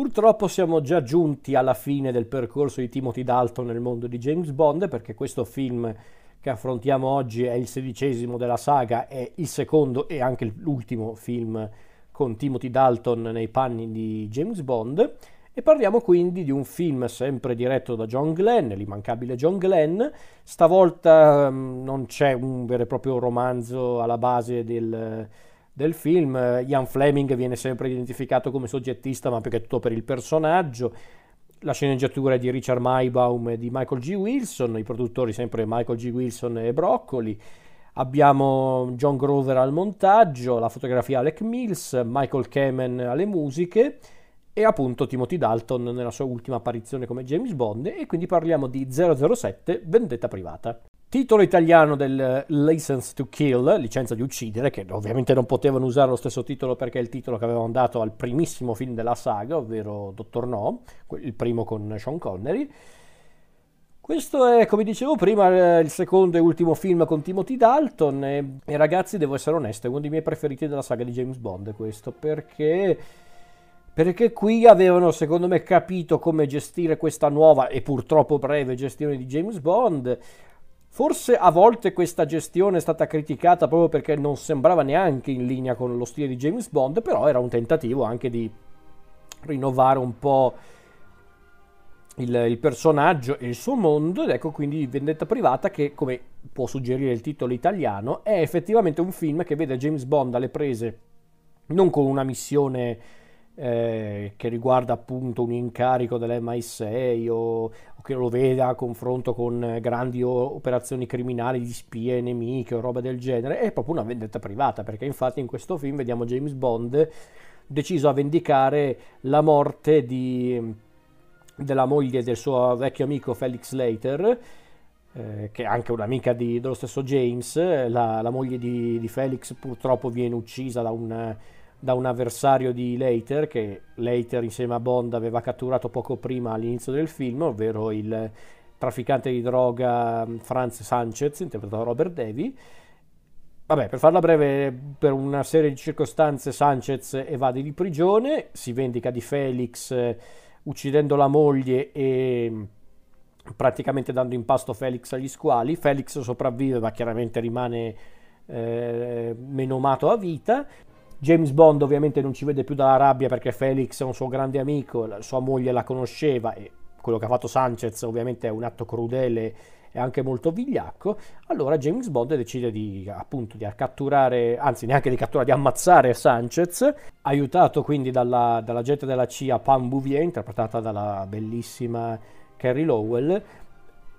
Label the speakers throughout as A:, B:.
A: Purtroppo siamo già giunti alla fine del percorso di Timothy Dalton nel mondo di James Bond perché questo film che affrontiamo oggi è il sedicesimo della saga, è il secondo e anche l'ultimo film con Timothy Dalton nei panni di James Bond e parliamo quindi di un film sempre diretto da John Glenn, l'immancabile John Glenn. Stavolta um, non c'è un vero e proprio romanzo alla base del, del film. Ian Fleming viene sempre identificato come soggettista, ma perché tutto per il personaggio. La sceneggiatura è di Richard Maybaum e di Michael G. Wilson, i produttori sempre Michael G. Wilson e Broccoli. Abbiamo John Grover al montaggio, la fotografia Alec Mills, Michael Kamen alle musiche e appunto Timothy Dalton nella sua ultima apparizione come James Bond e quindi parliamo di 007 Vendetta privata. Titolo italiano del License to Kill, licenza di uccidere, che ovviamente non potevano usare lo stesso titolo perché è il titolo che avevano dato al primissimo film della saga, ovvero Dottor No, il primo con Sean Connery. Questo è, come dicevo prima, il secondo e ultimo film con Timothy Dalton e, e ragazzi, devo essere onesto, è uno dei miei preferiti della saga di James Bond questo, perché perché qui avevano secondo me capito come gestire questa nuova e purtroppo breve gestione di James Bond. Forse a volte questa gestione è stata criticata proprio perché non sembrava neanche in linea con lo stile di James Bond, però era un tentativo anche di rinnovare un po' il, il personaggio e il suo mondo ed ecco quindi Vendetta Privata che come può suggerire il titolo italiano è effettivamente un film che vede James Bond alle prese non con una missione eh, che riguarda appunto un incarico dell'MI6 o, o, che lo veda a confronto con grandi operazioni criminali di spie nemiche o roba del genere, è proprio una vendetta privata, perché infatti in questo film vediamo James Bond deciso a vendicare la morte di, della moglie del suo vecchio amico Felix Leiter, eh, che è anche un'amica di, dello stesso James, la, la moglie di, di Felix purtroppo viene uccisa da un da un avversario di Leiter che Leiter insieme a Bond aveva catturato poco prima all'inizio del film, ovvero il trafficante di droga mm, Franz Sanchez, interpretato da Robert Davy. Vabbè, per farla breve, per una serie di circostanze Sanchez evade di prigione, si vendica di Felix eh, uccidendo la moglie e mm, praticamente dando in pasto Felix agli squali. Felix sopravvive ma chiaramente rimane eh, menomato a vita. James Bond ovviamente non ci vede più dalla rabbia perché Felix è un suo grande amico, sua moglie la conosceva e quello che ha fatto Sanchez ovviamente è un atto crudele e anche molto vigliacco, allora James Bond decide di appunto di catturare, anzi neanche di catturare, di ammazzare Sanchez, aiutato quindi dalla, dalla gente della CIA Pam Bouvier, interpretata dalla bellissima Carrie Lowell,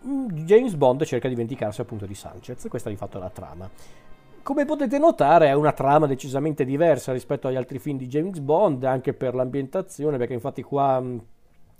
A: James Bond cerca di vendicarsi appunto di Sanchez, questa è di fatto la trama. Come potete notare è una trama decisamente diversa rispetto agli altri film di James Bond, anche per l'ambientazione, perché infatti qua mh,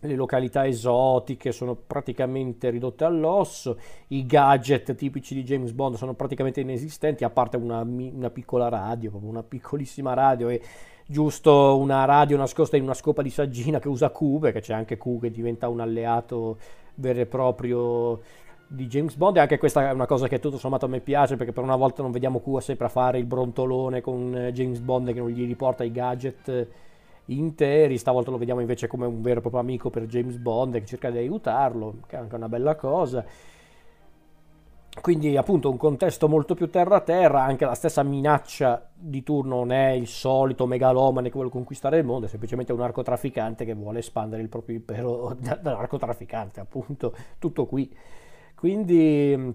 A: le località esotiche sono praticamente ridotte all'osso, i gadget tipici di James Bond sono praticamente inesistenti, a parte una, una piccola radio, proprio una piccolissima radio e giusto una radio nascosta in una scopa di saggina che usa Q, perché c'è anche Q che diventa un alleato vero e proprio di James Bond e anche questa è una cosa che tutto sommato a me piace perché per una volta non vediamo Q sempre a fare il brontolone con eh, James Bond che non gli riporta i gadget eh, interi, stavolta lo vediamo invece come un vero e proprio amico per James Bond che cerca di aiutarlo, che è anche una bella cosa. Quindi appunto un contesto molto più terra-terra, anche la stessa minaccia di turno non è il solito megalomane che vuole conquistare il mondo, è semplicemente un narcotrafficante che vuole espandere il proprio impero da, da narcotrafficante, appunto, tutto qui. Quindi mm,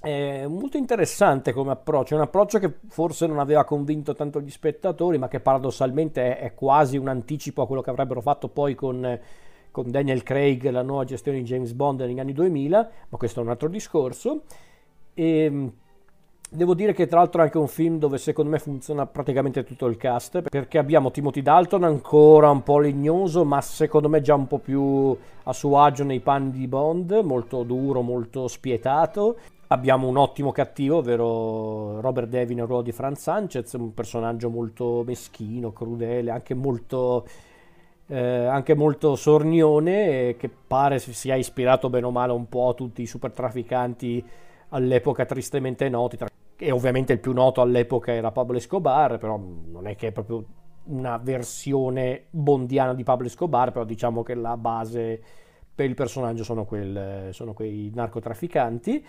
A: è molto interessante come approccio, è un approccio che forse non aveva convinto tanto gli spettatori, ma che paradossalmente è, quasi un anticipo a quello che avrebbero fatto poi con, con, Daniel Craig, la nuova gestione di James Bond negli anni 2000, ma questo è un altro discorso. E, mm, Devo dire che tra l'altro è anche un film dove secondo me funziona praticamente tutto il cast, perché abbiamo Timothy Dalton ancora un po' legnoso, ma secondo me già un po' più a suo agio nei panni di Bond, molto duro, molto spietato. Abbiamo un ottimo cattivo, ovvero Robert Devin nel ruolo di Franz Sanchez, un personaggio molto meschino, crudele, anche molto, eh, anche molto sornione, che pare si sia ispirato bene o male un po' a tutti i super trafficanti all'epoca tristemente noti, e ovviamente il più noto all'epoca era Pablo Escobar, però non è che proprio una versione bondiana di Pablo Escobar, però diciamo che la base per il personaggio sono, quel, sono quei narcotrafficanti.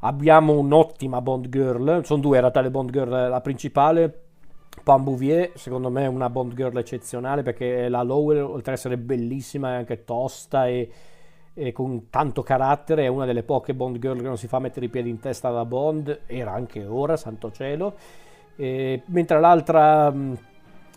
A: Abbiamo un'ottima Bond Girl, sono due in realtà le Bond Girl, la principale Pam Bouvier, secondo me è una Bond Girl eccezionale perché la Lowell, oltre ad essere bellissima, è anche tosta e, e, con tanto carattere, è una delle poche Bond Girl che non si fa mettere i piedi in testa da Bond, era anche ora, santo cielo. E, mentre l'altra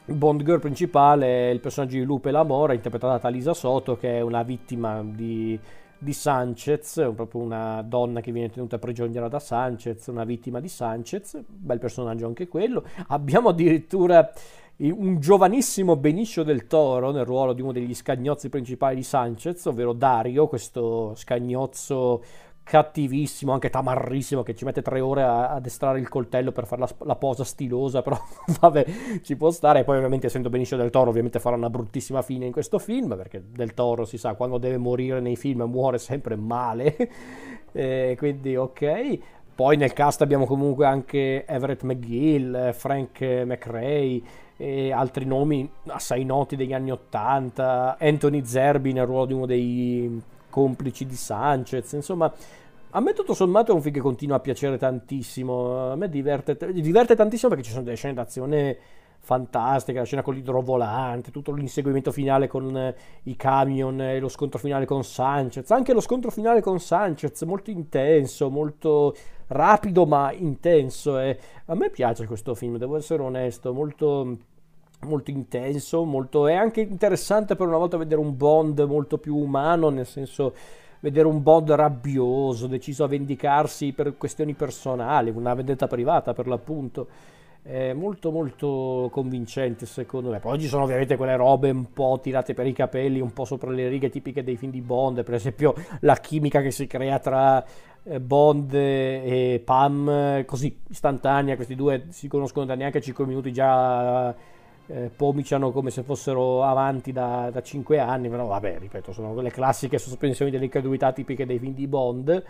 A: Bond Girl principale è il personaggio di Lupe Lamora, interpretata da Lisa Soto, che è una vittima di, di Sanchez, proprio una donna che viene tenuta prigioniera da Sanchez, una vittima di Sanchez, bel personaggio anche quello. Abbiamo addirittura un giovanissimo Benicio del Toro nel ruolo di uno degli scagnozzi principali di Sanchez, ovvero Dario, questo scagnozzo cattivissimo, anche tamarrissimo, che ci mette tre ore a, a estrarre il coltello per fare la, la, posa stilosa, però vabbè, ci può stare. E poi ovviamente essendo Benicio del Toro, ovviamente farà una bruttissima fine in questo film, perché del Toro si sa, quando deve morire nei film muore sempre male, e quindi ok. Poi nel cast abbiamo comunque anche Everett McGill, Frank McRae e altri nomi assai noti degli anni Ottanta, Anthony Zerbi nel ruolo di uno dei complici di Sanchez, insomma a me tutto sommato è un film che continua a piacere tantissimo, a me diverte, diverte tantissimo perché ci sono delle scene d'azione fantastiche, la scena con l'idrovolante, tutto l'inseguimento finale con eh, i camion e lo scontro finale con Sanchez, anche lo scontro finale con Sanchez molto intenso, molto rapido ma intenso e a me piace questo film, devo essere onesto, molto molto intenso, molto... è anche interessante per una volta vedere un Bond molto più umano, nel senso vedere un Bond rabbioso, deciso a vendicarsi per questioni personali, una vendetta privata per l'appunto. È molto molto convincente secondo me. Poi ci sono ovviamente quelle robe un po' tirate per i capelli, un po' sopra le righe tipiche dei film di Bond, per esempio la chimica che si crea tra eh, Bond e Pam, così istantanea, questi due si conoscono da neanche 5 minuti già eh, pomiciano come se fossero avanti da, da 5 anni, però vabbè, ripeto, sono quelle classiche sospensioni dell'incredulità tipiche dei film di Bond.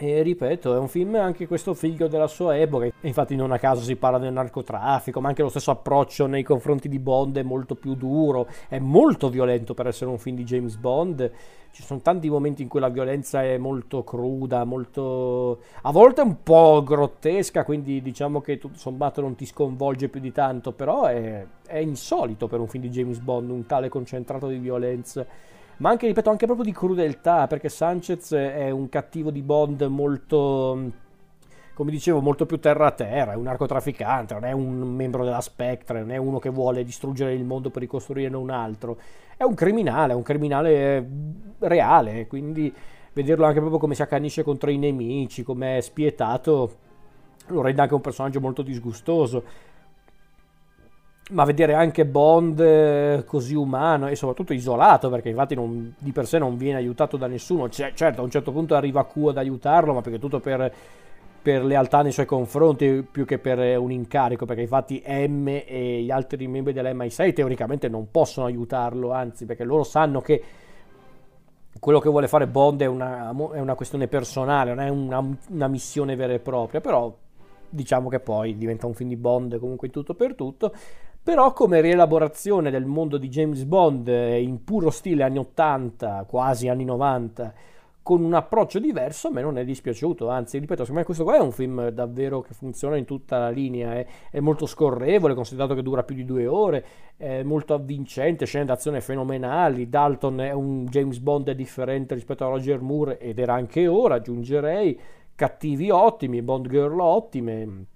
A: E ripeto, è un film anche questo figlio della sua epoca, infatti non a caso si parla del narcotraffico, ma anche lo stesso approccio nei confronti di Bond è molto più duro, è molto violento per essere un film di James Bond, ci sono tanti momenti in cui la violenza è molto cruda, molto a volte un po' grottesca, quindi diciamo che tutto sommato non ti sconvolge più di tanto, però è, è insolito per un film di James Bond un tale concentrato di violenza ma anche, ripeto, anche proprio di crudeltà, perché Sanchez è un cattivo di Bond molto, come dicevo, molto più terra a terra, è un narcotrafficante, non è un membro della Spectre, non è uno che vuole distruggere il mondo per ricostruirne un altro, è un criminale, è un criminale reale, quindi vederlo anche proprio come si accanisce contro i nemici, come è spietato, lo rende anche un personaggio molto disgustoso ma vedere anche Bond eh, così umano e soprattutto isolato, perché infatti non, di per sé non viene aiutato da nessuno, C- certo a un certo punto arriva Q ad aiutarlo, ma perché tutto per, per, lealtà nei suoi confronti più che per eh, un incarico, perché infatti M e gli altri membri dell'MI6 teoricamente non possono aiutarlo, anzi perché loro sanno che quello che vuole fare Bond è una, è una questione personale, non è una, una missione vera e propria, però diciamo che poi diventa un film di Bond comunque in tutto per tutto però come rielaborazione del mondo di James Bond eh, in puro stile anni 80, quasi anni 90, con un approccio diverso, a me non è dispiaciuto, anzi, ripeto, secondo me questo qua è un film davvero che funziona in tutta la linea, è, è molto scorrevole, considerato che dura più di due ore, è molto avvincente, scene d'azione fenomenali, Dalton è un James Bond differente rispetto a Roger Moore ed era anche ora, aggiungerei, cattivi ottimi, Bond girl ottime,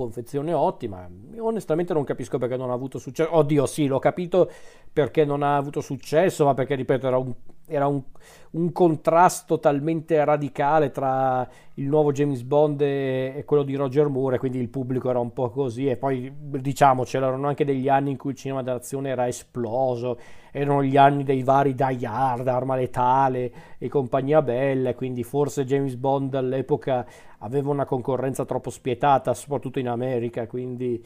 A: confezione ottima. Onestamente non capisco perché non ha avuto successo. Oddio, sì, l'ho capito perché non ha avuto successo, ma perché, ripeto, era un, era un, un contrasto talmente radicale tra il nuovo James Bond e, e, quello di Roger Moore, quindi il pubblico era un po' così. E poi, diciamo, c'erano anche degli anni in cui il cinema d'azione era esploso, erano gli anni dei vari Die Hard, Arma Letale e compagnia bella, quindi forse James Bond all'epoca aveva una concorrenza troppo spietata, soprattutto in America, quindi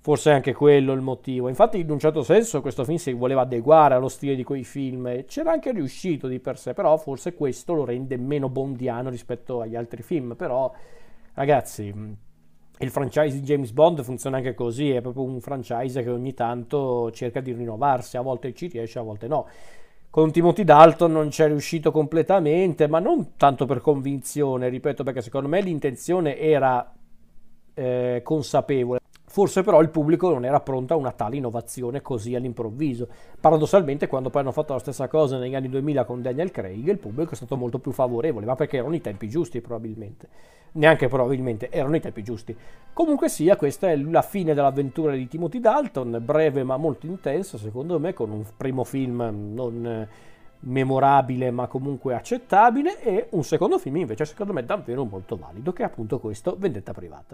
A: forse è anche quello il motivo. Infatti, in un certo senso, questo film si voleva adeguare allo stile di quei film c'era anche riuscito di per sé, però forse questo lo rende meno bondiano rispetto agli altri film. Però, ragazzi, il franchise di James Bond funziona anche così, è proprio un franchise che ogni tanto cerca di rinnovarsi, a volte ci riesce, a volte no. Con Timothy Dalton non c'è riuscito completamente, ma non tanto per convinzione, ripeto, perché secondo me l'intenzione era eh, consapevole. Forse però il pubblico non era pronto a una tale innovazione così all'improvviso. Paradossalmente, quando poi hanno fatto la stessa cosa negli anni 2000 con Daniel Craig, il pubblico è stato molto più favorevole, ma perché erano i tempi giusti probabilmente. Neanche probabilmente, erano i tempi giusti. Comunque sia, questa è la fine dell'avventura di Timothy Dalton, breve ma molto intensa, secondo me, con un primo film non memorabile ma comunque accettabile e un secondo film invece secondo me davvero molto valido che è appunto questo Vendetta privata.